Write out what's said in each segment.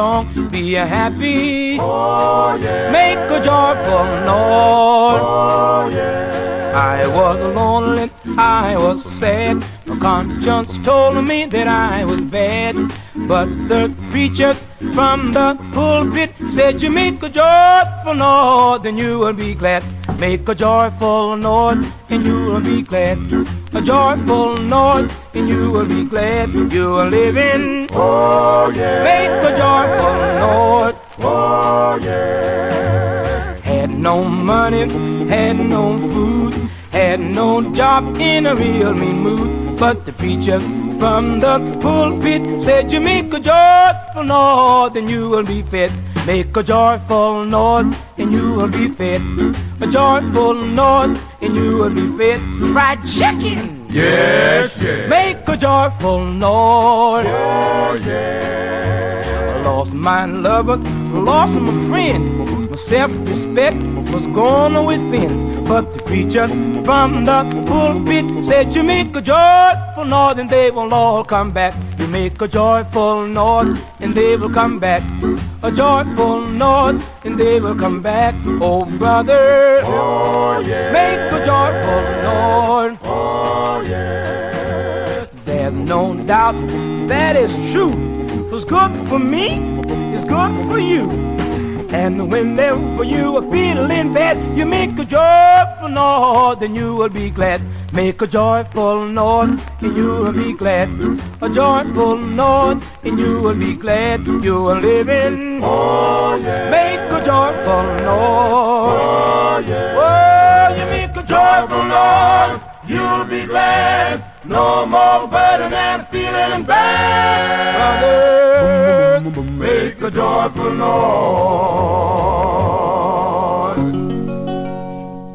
song. Be a happy. Oh, yeah. Make a joyful noise. Oh, yeah. I was lonely, I was sad. My conscience told me that I was bad. But the preacher from the pulpit said, You make a joyful noise, then you will be glad. Make a joyful noise, and you will be glad. A joyful noise, and you will be glad. You are living. Oh, yeah. Make a joyful noise. Oh, yeah. Had no money, had no food, had no job in a real mean mood. But the preacher from the pulpit said, You make a joyful noise, and you will be fed. Make a joyful noise, and you will be fed. A joyful noise, and you will be fed. Fried chicken! Yes, yes. Make a joyful noise. Oh, yeah. I lost my lover, lost my friend. My self-respect was gone within. But the preacher from the pulpit said, You make a joyful noise and they will all come back. You make a joyful noise and they will come back. A joyful noise and they will come back. Oh, brother, Oh, yeah. make a joyful noise. Oh, yeah. There's no doubt that is true. What's good for me is good for you. And whenever you are feeling bad, you make a joyful noise, then you will be glad. Make a joyful noise, and you will be glad. A joyful noise, and you will be glad. You are living. Oh, yeah. Make a joyful noise. Oh, yeah. Oh, you make a joyful noise. Be glad. No more burden and feeling bad. Brother, Make a joyful noise.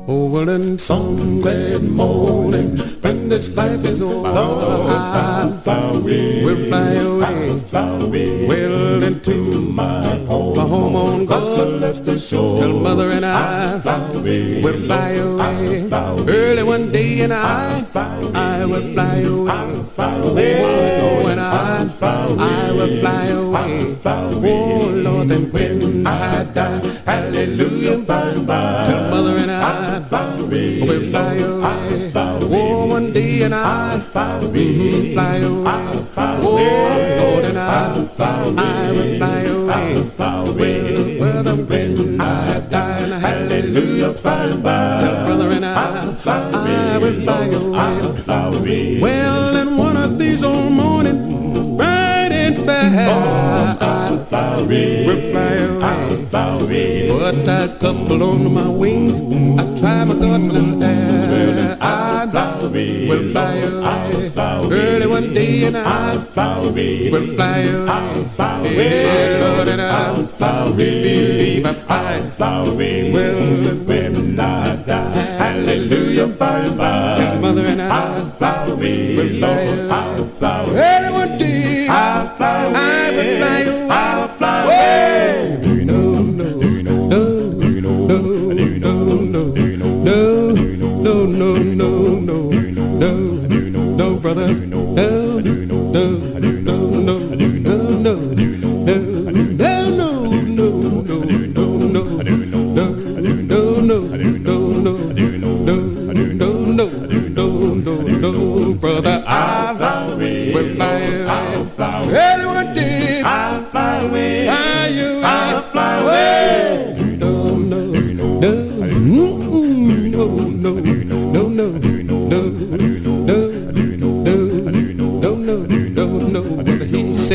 Oh, well, in some glad morning, when this life is over, I will fly away, Fly away well into my home. my home on God's God. celestial shore. Tell mother and I fly away. will fly away fly away. early one day, and I I will fly away. Oh, I will fly away. fly away. Oh, and I fly away. I will fly away. fly away. Oh Lord, then when I die, hallelujah, Bye bye. Tell mother and I fly away. will fly away. fly away. Oh, one day, and I I fly away. Fly away. fly Oh. Lord, and I I fly away. I will fly away. fly away. Well, when I die, and hallelujah, Bye bye. Tell brother and I I will fly away. I will Fly away. Well, Fly away. That couple on my wings, I try my in there. I away. will fly away. Early one day, and I away. will fly away. Yeah, Lord, and I believe I fly. Away. Well, when I die. Hallelujah. Bye bye. Mother and I Fly away. will fly away. Early one day, I'll fly away. I will fly.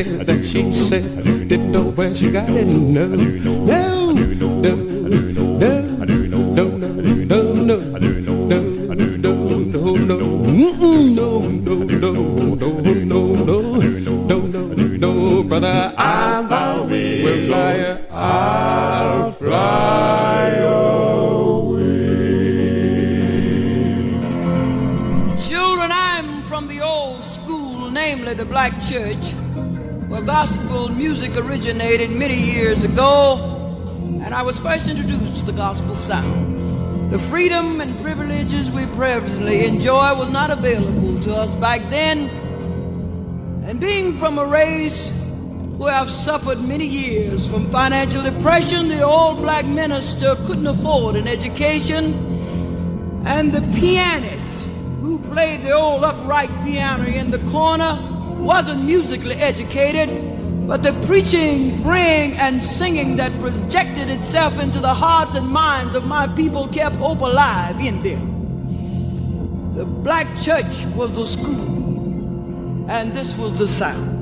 Said that she said, didn't know where she got it. No, no, no, no, originated many years ago, and I was first introduced to the gospel sound. The freedom and privileges we presently enjoy was not available to us back then. And being from a race who have suffered many years from financial depression. The old black minister couldn't afford an education. And the pianist who played the old upright piano in the corner wasn't musically educated, but the preaching, praying, and singing that projected itself into the hearts and minds of my people kept hope alive in them. The black church was the school, and this was the sound.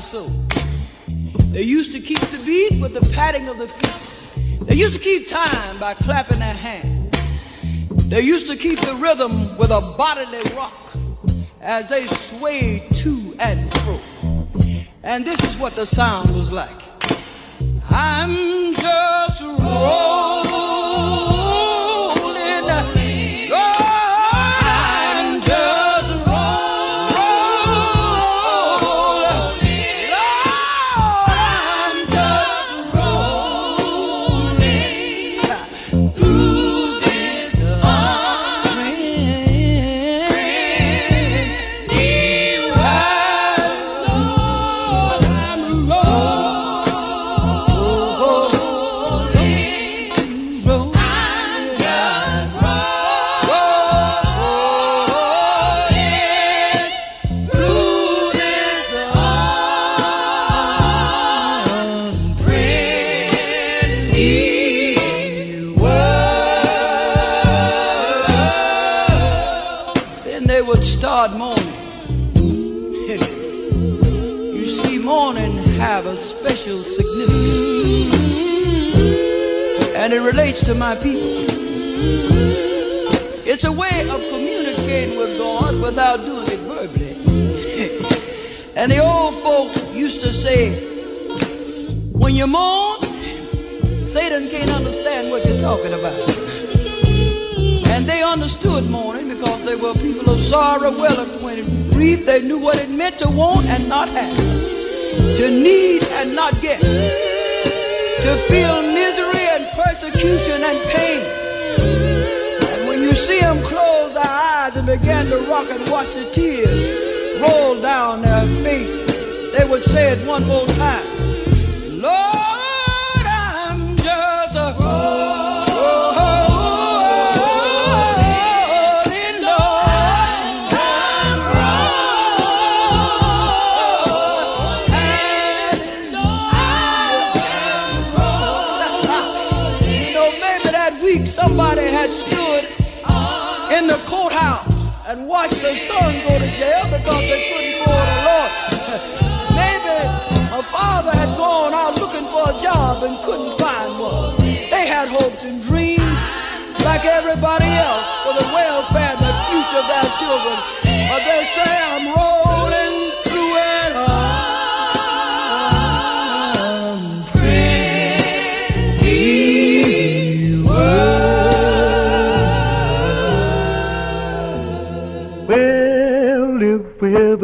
Soul. They used to keep the beat with the patting of the feet. They used to keep time by clapping their hands. They used to keep the rhythm with a bodily rock as they swayed to and fro. And this is what the sound was like. I'm just rolling. You mourn, Satan can't understand what you're talking about. And they understood mourning because they were people of sorrow, well acquainted with grief. They knew what it meant to want and not have, to need and not get, to feel misery and persecution and pain. And when you see them close their eyes and begin to rock and watch the tears roll down their faces, they would say it one more time. Son go to jail because they couldn't afford a lawyer. maybe a father had gone out looking for a job and couldn't find one. They had hopes and dreams like everybody else for the welfare and the future of their children. But they say I'm rolling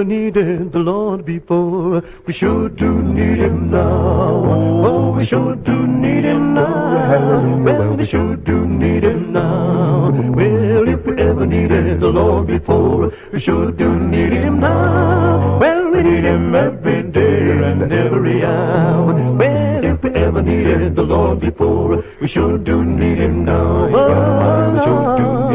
needed the Lord before, we sure do need him now. Oh, we sure do need him now. Well, we sure do need him now. Well, if we ever needed the Lord before, we sure do need him now. Well, we need him every day and every hour. Well, if we ever needed the Lord before, we sure do need him now. Oh, well, we sure do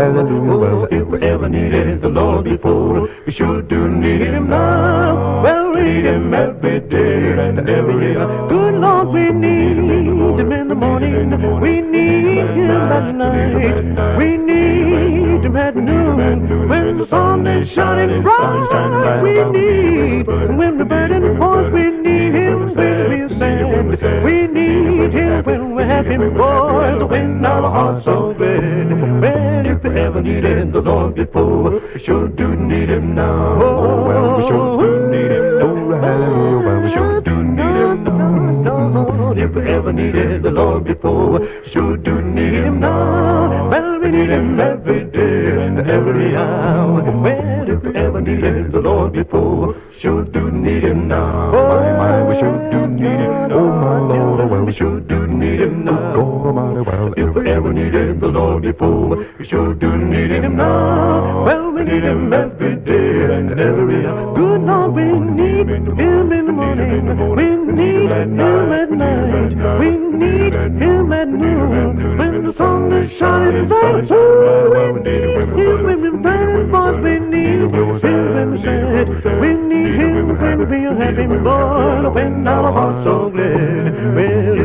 now. Oh, if we ever needed the Lord before, we sure do need him now. Well, we need him every day and every hour. Good Lord, we need him in the morning. We need him at night. We need him at noon. When the sun is shining bright, we need him. When the burden falls, we need him when we're sad. We need him when we're happy, boys. When our hearts are glad. Well, if we ever needed the Lord before, we sure do need him now. Oh, well, we sure do need him. Oh, well, we sure do need him now. If we ever needed the Lord before, we sure do need him now. Well, we need him every day and every hour. Well, if we ever needed the Lord before, sure do need him now. My, my, we sure do need him now. Oh, my Lord, oh, well, we sure do need him now. Oh, God Almighty, well, if we ever needed the Lord before, we sure do need him now. Well, we need him every day and every hour. Good Lord, we need him in the morning. We need him at night. We need him at noon. When the sun is shining bright, oh, we need him when we're burning forth. We need him when we're sad. We need him when we are happy, Lord. When our hearts are glad. Well,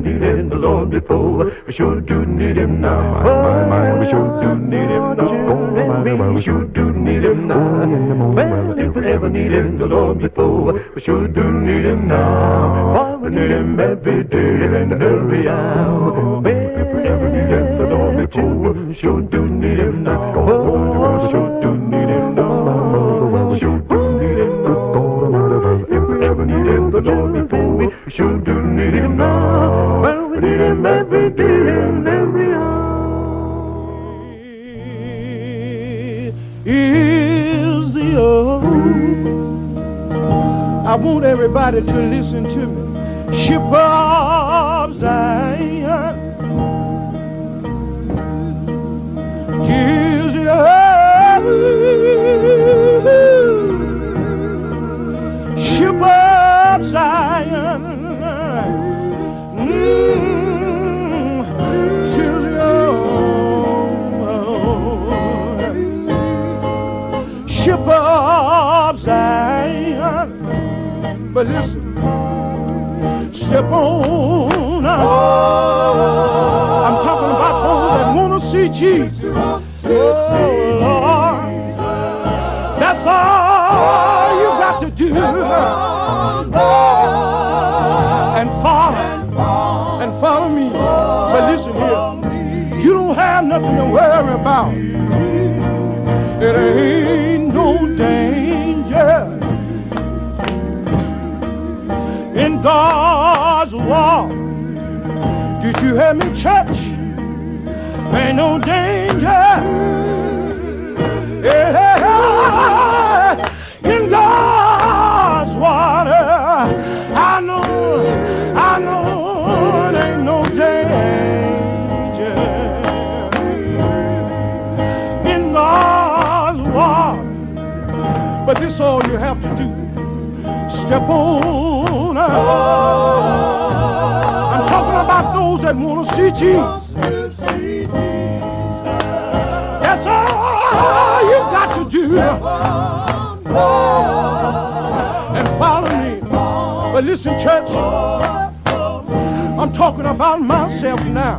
needed the Lord before. We sure do need him now. My, my, my, we sure do need him now. We sure do need him now. Well, if we ever needed the Lord before, we sure do need him now. Why we need him every day and every hour. Well, if we ever needed the Lord before, we sure do need him now. We sure do need him now. Sure do need him now. If we ever needed the Lord before, we sure do need him now. Well, we need him every day and every hour. is the old. I want everybody to listen to me. Ship of about. It ain't no danger in God's law. Did you hear me, church? Ain't no danger. Up. I'm talking about those that want to see Jesus. That's all you got to do. And follow me. But listen, church, I'm talking about myself now.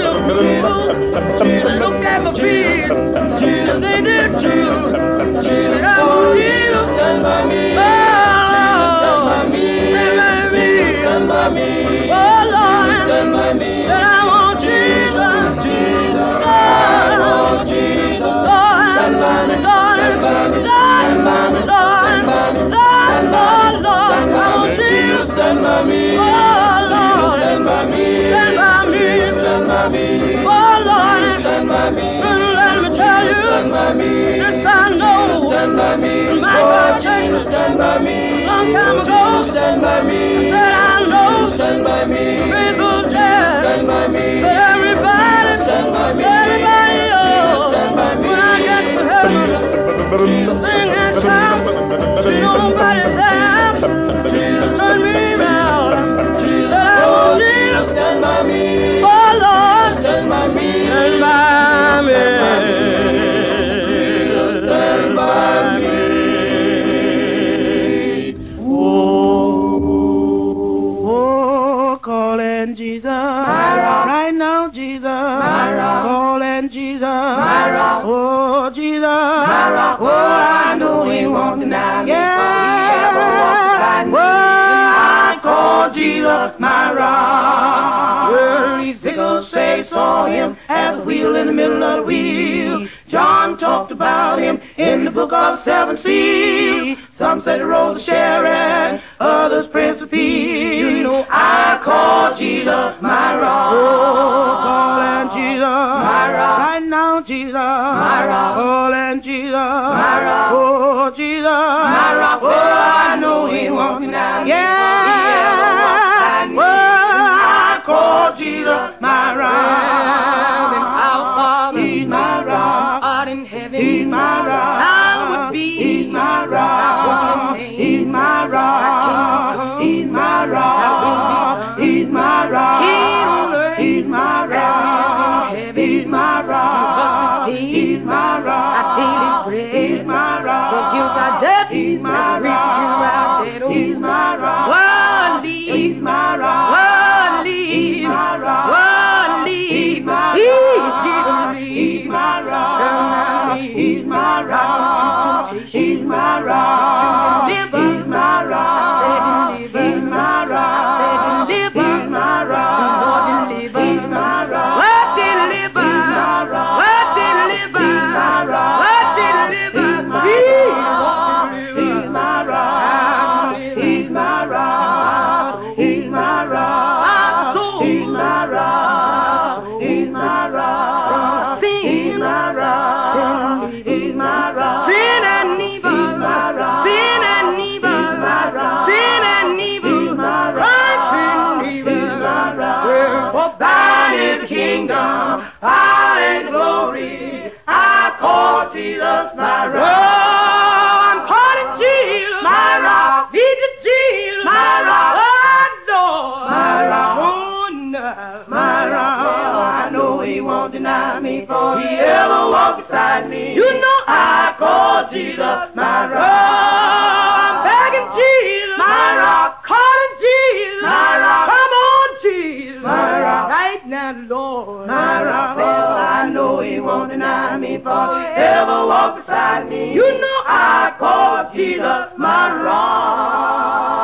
looked at. Jesus, stand by me. Oh, Lord. Stand by me. Oh, Lord. Stand by me. That I Stand by me. Stand by. Stand by me. Stand by Stand by me. Oh Lord, let me tell you, this I know. My God changed me a long time ago. Stand by me. I said I know. Stand by me. Faithful Jesus, Stand by me. Georgie my rod. Ezekiel say saw him as a wheel in the middle of the wheel. John talked about him in the book of Seven seals. Some said it Rose of Sharon, others Prince of Peace. You know I call Jesus my rock. Oh, call and Jesus my rock. Right now, Jesus my rock. Call and Jesus my rock. Oh, Jesus my rock. Oh, I know He walking down. Yeah for Jesus, my rock. Me, for he ever walked beside me. You know I call Jesus my rock. I'm begging Jesus my rock. Calling Jesus my rock. Come on, Jesus my rock. Right now, Lord. My rock. Well, I know he won't deny me, for he ever walked beside me. You know I call Jesus my rock.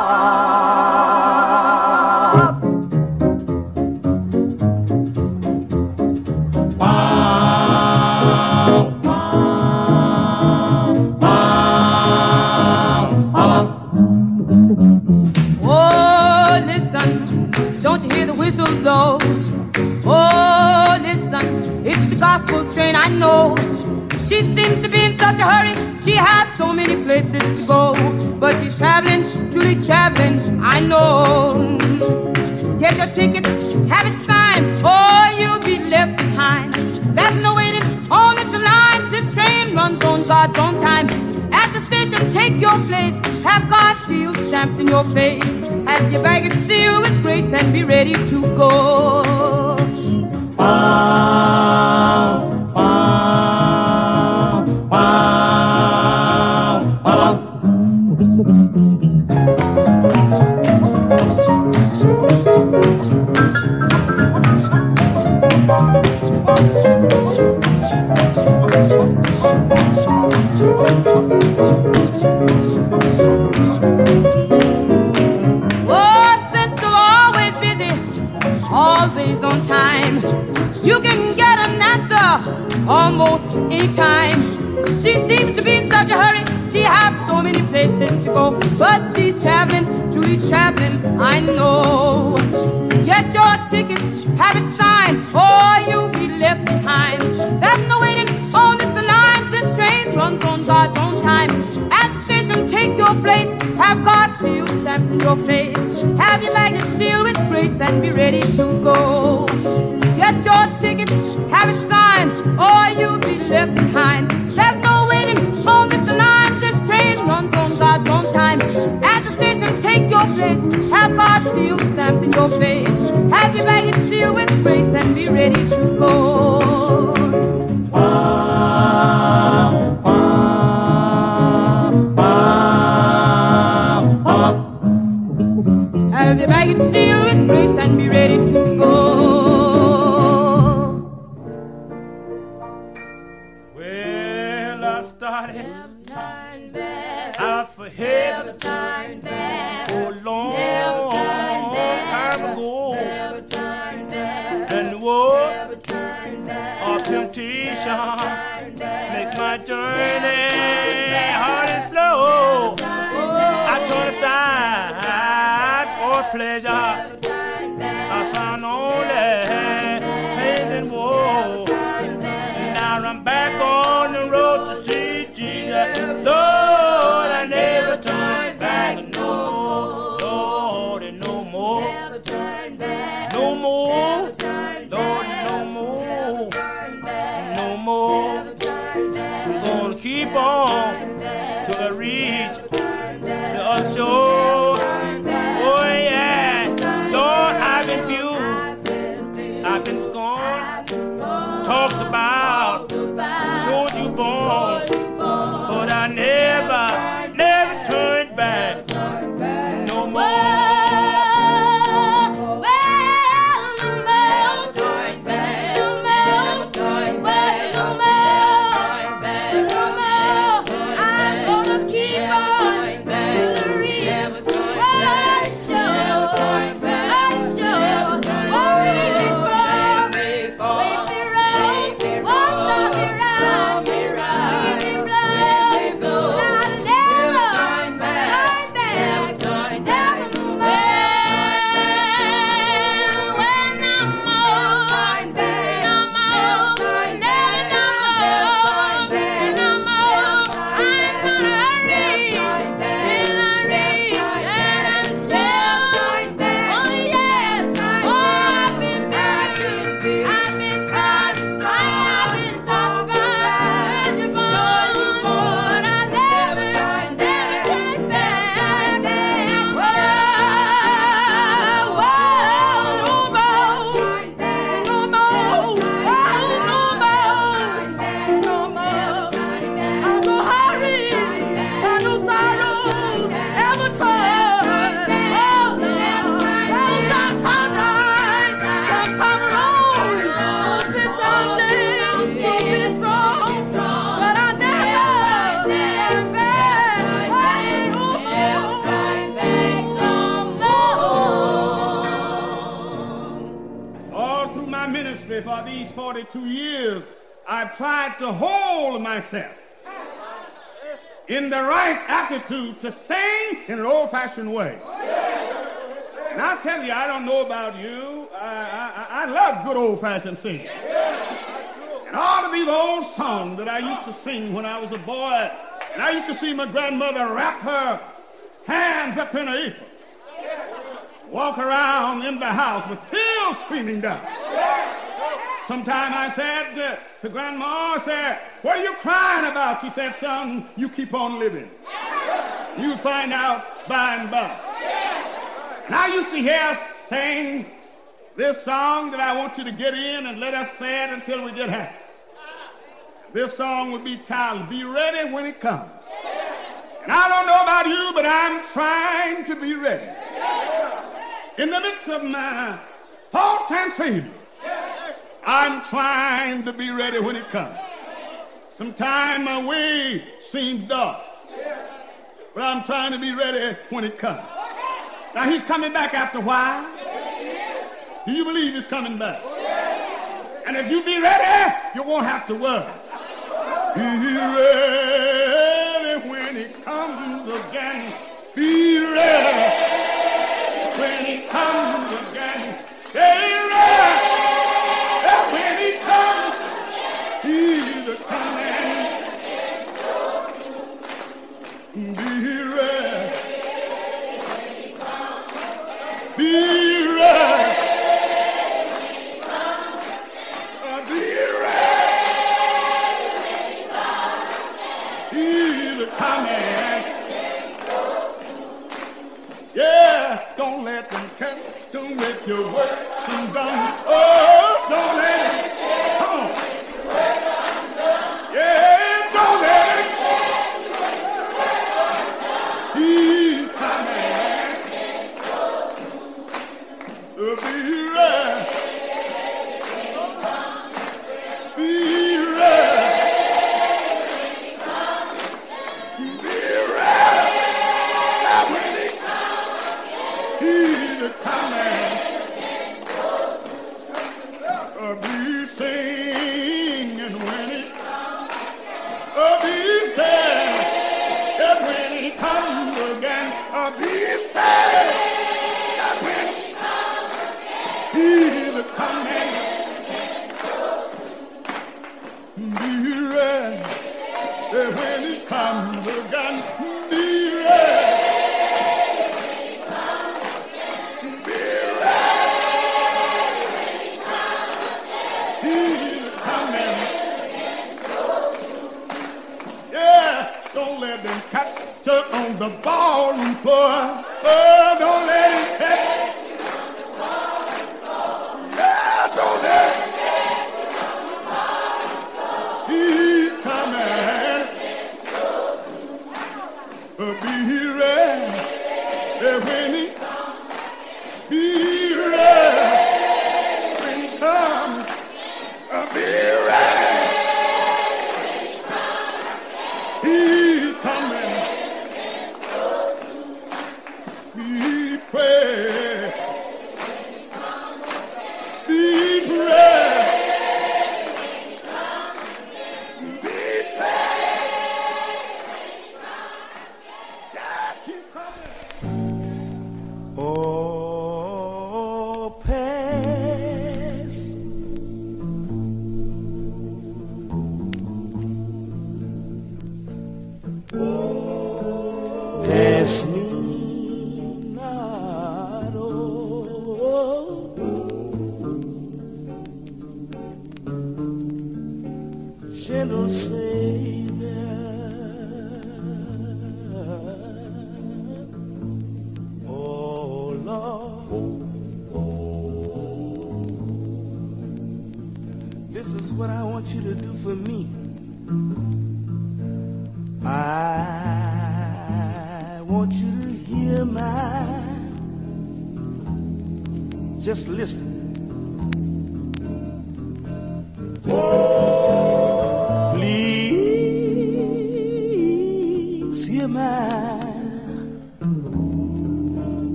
Such a hurry, she has so many places to go. But she's traveling, truly traveling, I know. Get your ticket, have it signed, or you'll be left behind. There's no waiting on this line, this train runs on God's own time. At the station, take your place, have God's seal stamped in your face. Have your baggage sealed with grace and be ready to go. Oh, go, but she's traveling, truly traveling. I know. Get your tickets, have it signed, or you'll be left behind. There's no waiting on this line. This train runs on God's own time. At the station, take your place. Have God's seal stamped in your face. Have your baggage sealed with grace and be ready to go. Get your ticket, have it signed, or you'll be left behind. Stamped in your face. Attitude to sing in an old fashioned way. And I'll tell you, I don't know about you, I, I, I love good old fashioned singing. And all of these old songs that I used to sing when I was a boy, and I used to see my grandmother wrap her hands up in her apron, walk around in the house with tears streaming down. Sometime I said uh, to grandma, I said, what are you crying about? She said, son, you keep on living. You'll find out by and by. And I used to hear her sing this song that I want you to get in and let us say it until we get happy. This song would be titled, Be Ready When It Comes. And I don't know about you, but I'm trying to be ready. In the midst of my faults and failures, I'm trying to be ready when it comes. Sometimes my way seems dark, but I'm trying to be ready when it comes. Now he's coming back after a while. Do you believe he's coming back? And if you be ready, you won't have to worry. Be ready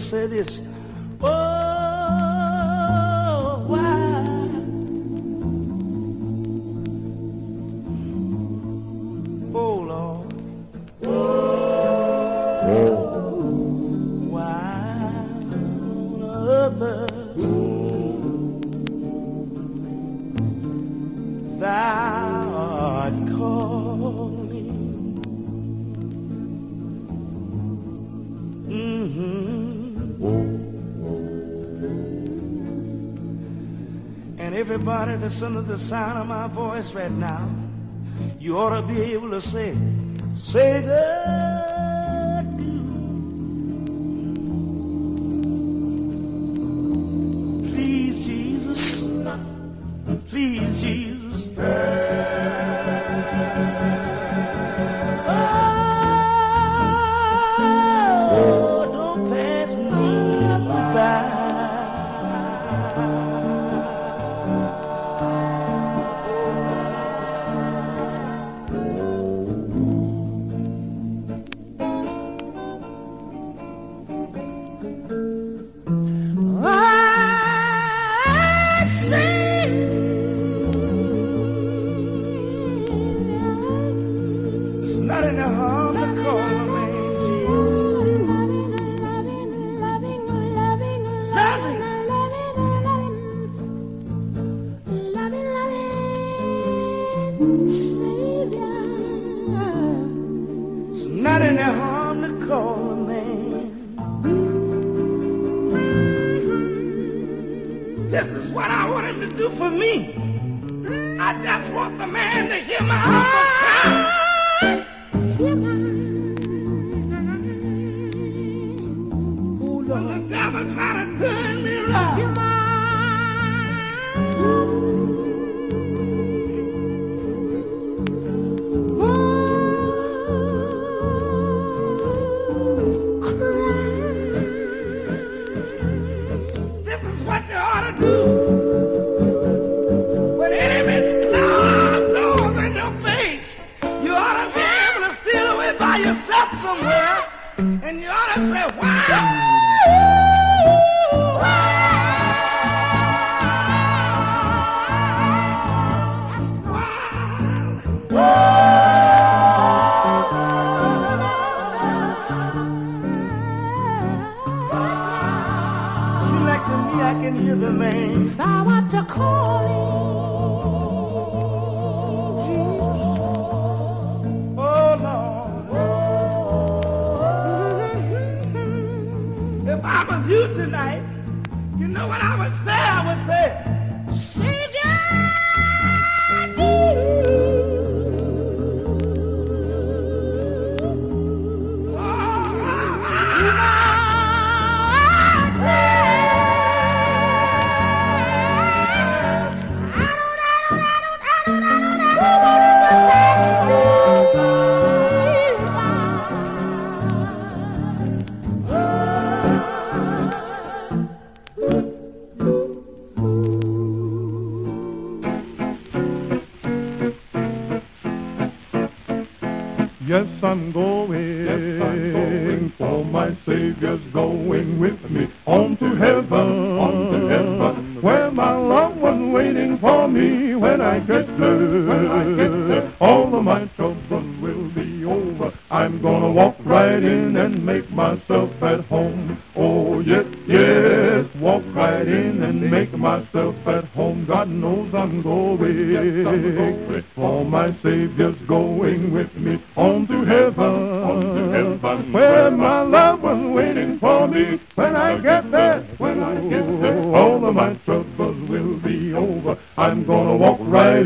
I say this listen to the sound of my voice right now, you ought to be able to say, say that.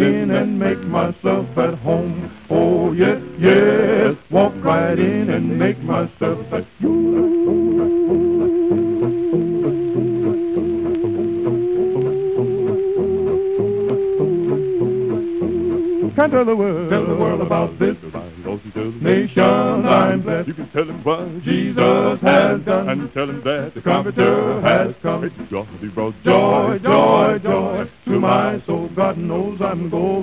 in and make myself at home. Oh, yes, yes, walk right in and make myself at home. Can't tell the world, tell the world about this nation I'm blessed. You can tell him what Jesus has done, and you tell him that the Comforter has come. It's joy, joy, joy knows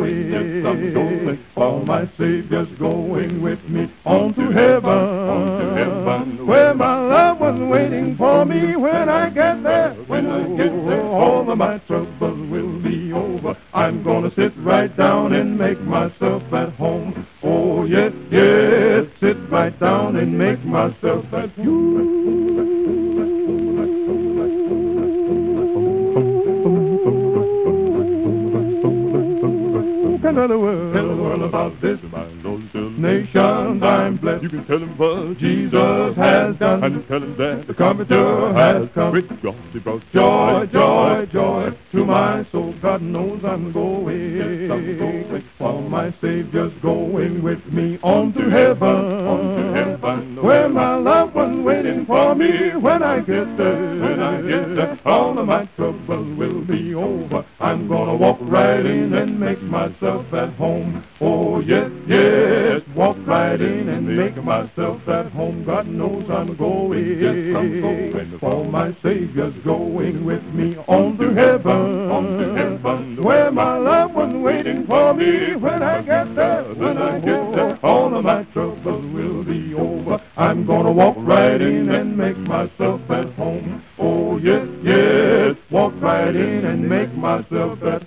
I'm blessed. You can tell him what Jesus has done. and tell him that The Comforter has come. with God he brought Joy, joy, joy to my soul. God knows I'm going. Yes, I'm going. All my Savior's going with me on to heaven. On to heaven. Where my loved one's waiting for me when I get there. When I get there. all of my troubles will be over. I'm gonna walk right in and make myself at home. Oh, yes, yes. Walk right in and make myself at home. God knows I'm going. Yes, I'm going. For my Savior's going with me on to heaven. On to heaven. Where my loved one's waiting for me when I get there. When I get there, all of my troubles will be over. I'm gonna walk right in and make myself at home. Oh, yes, yes. Walk right in and make myself at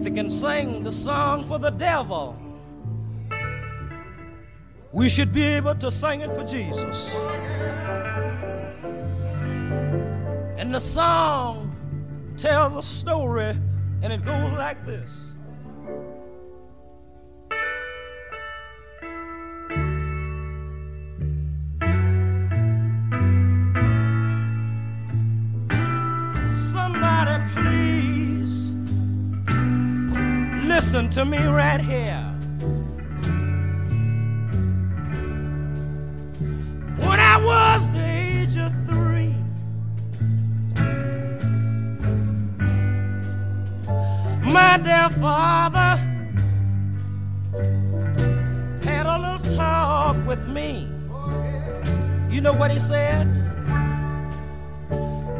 If they can sing the song for the devil, we should be able to sing it for Jesus. And the song tells a story, and it goes like this. Somebody please listen to me right here. When I was the age of three, my dear father had a little talk with me. You know what he said?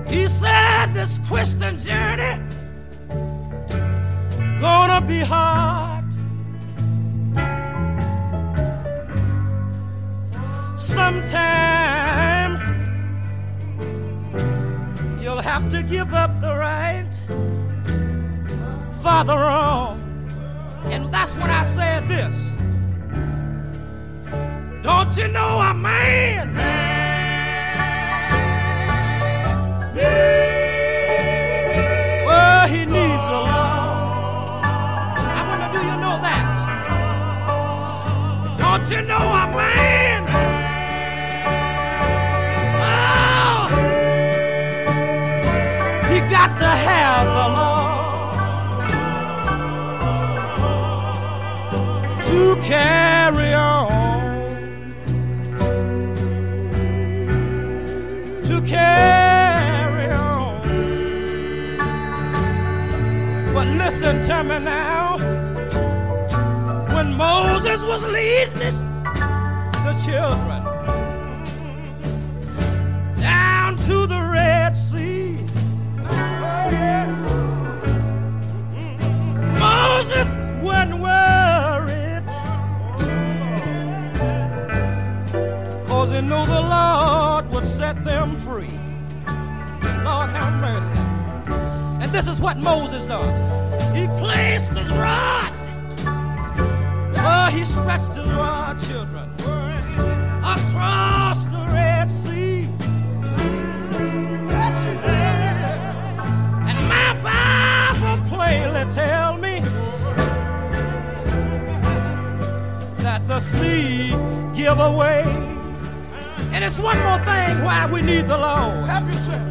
He said this Christian journey gonna be hard. Sometime you'll have to give up the right for the wrong. And that's when I said this. Don't you know a man? Well, listen me now. When Moses was leading the children down to the Red Sea, Moses wasn't worried. Cause he knew the Lord would set them free. Lord have mercy. And this is what Moses done. He placed his rod. Oh, he stretched his rod, children, across the Red Sea. And my Bible plainly tell me that the sea give away. And it's one more thing why we need the Lord.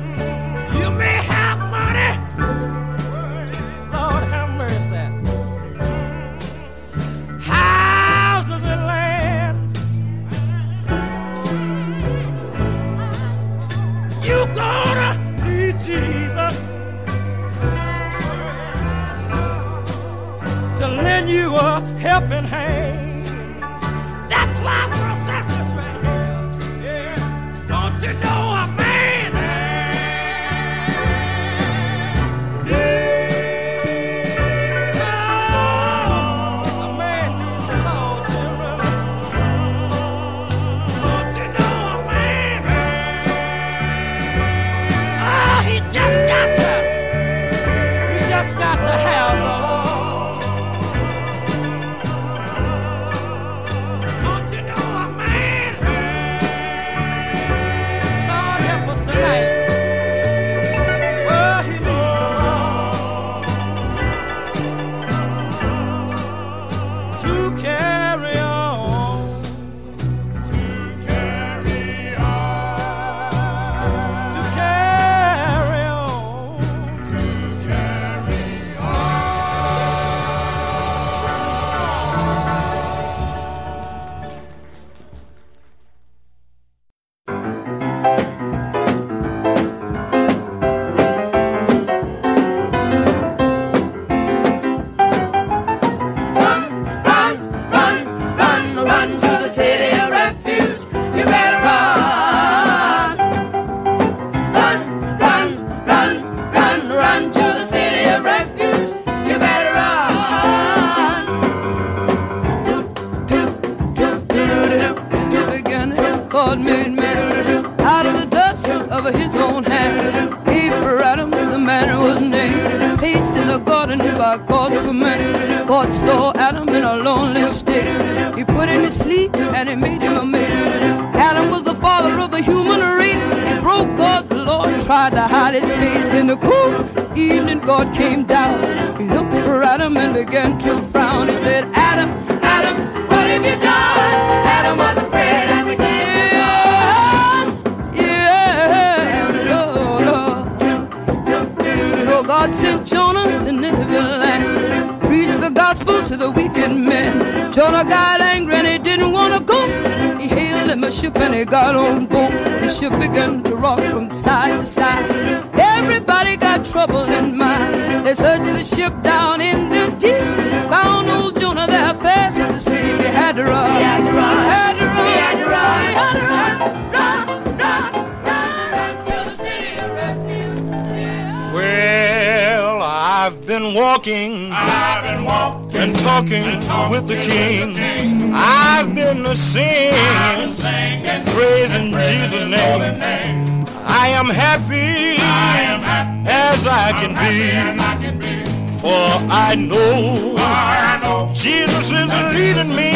I am happy I am happy as I can as be, I can be. for I know For I know Jesus is leading me.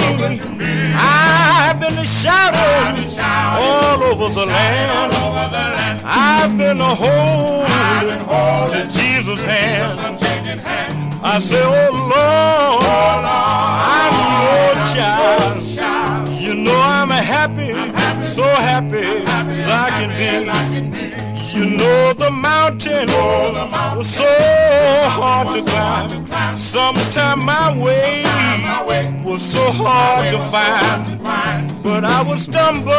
me. I've been shouting shouting all over the land. over the land. I've been a holding to Jesus' hand. I say, oh Lord, oh, I'm your child. You know I'm a happy, so happy as I can As I be. can be. You know the mountain the mountain was so hard to climb. Sometime my way My way was so hard to find. find. But I would stumble,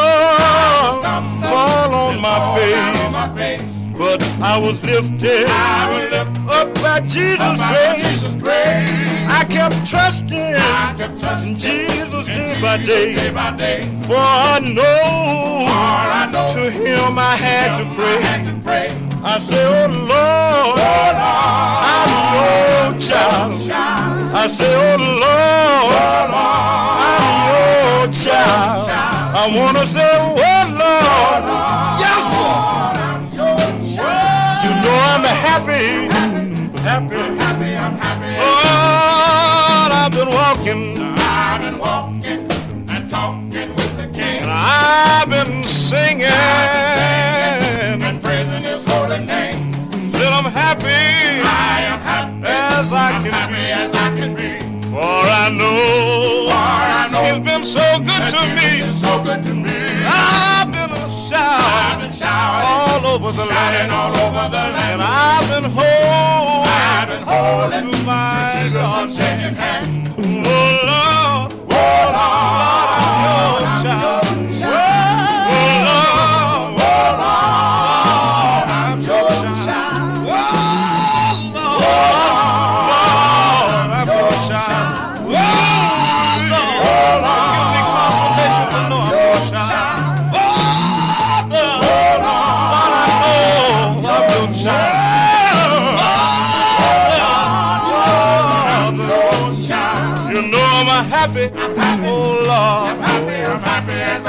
fall on my face. My faith. But I was lifted I will lift up by Jesus' by grace. Jesus' grace. I kept trusting I can trust in Jesus day in by day. day by day. For I know I know to Him I had to I pray. had to pray. I say, oh, oh Lord, I'm your child. I say, oh, oh Lord, I'm your child. I wanna say, Oh Lord, yes Lord. Happy, happy. Happy, I'm happy. Lord, I've been walking, I've been walking and talking with the King. and I've been singing. and praising his holy name. Said I'm happy I am happy as I I'm can happy be. as I can be. For I know, For I know He's been so good to me. So good to me. I've been I've been shouting, all over the land, all over the and land. I've been whole I've been holding to my God. Oh Lord, Oh Lord, I'm your child. Happy. Oh Lord. I'm happy, I'm happy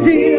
Oh,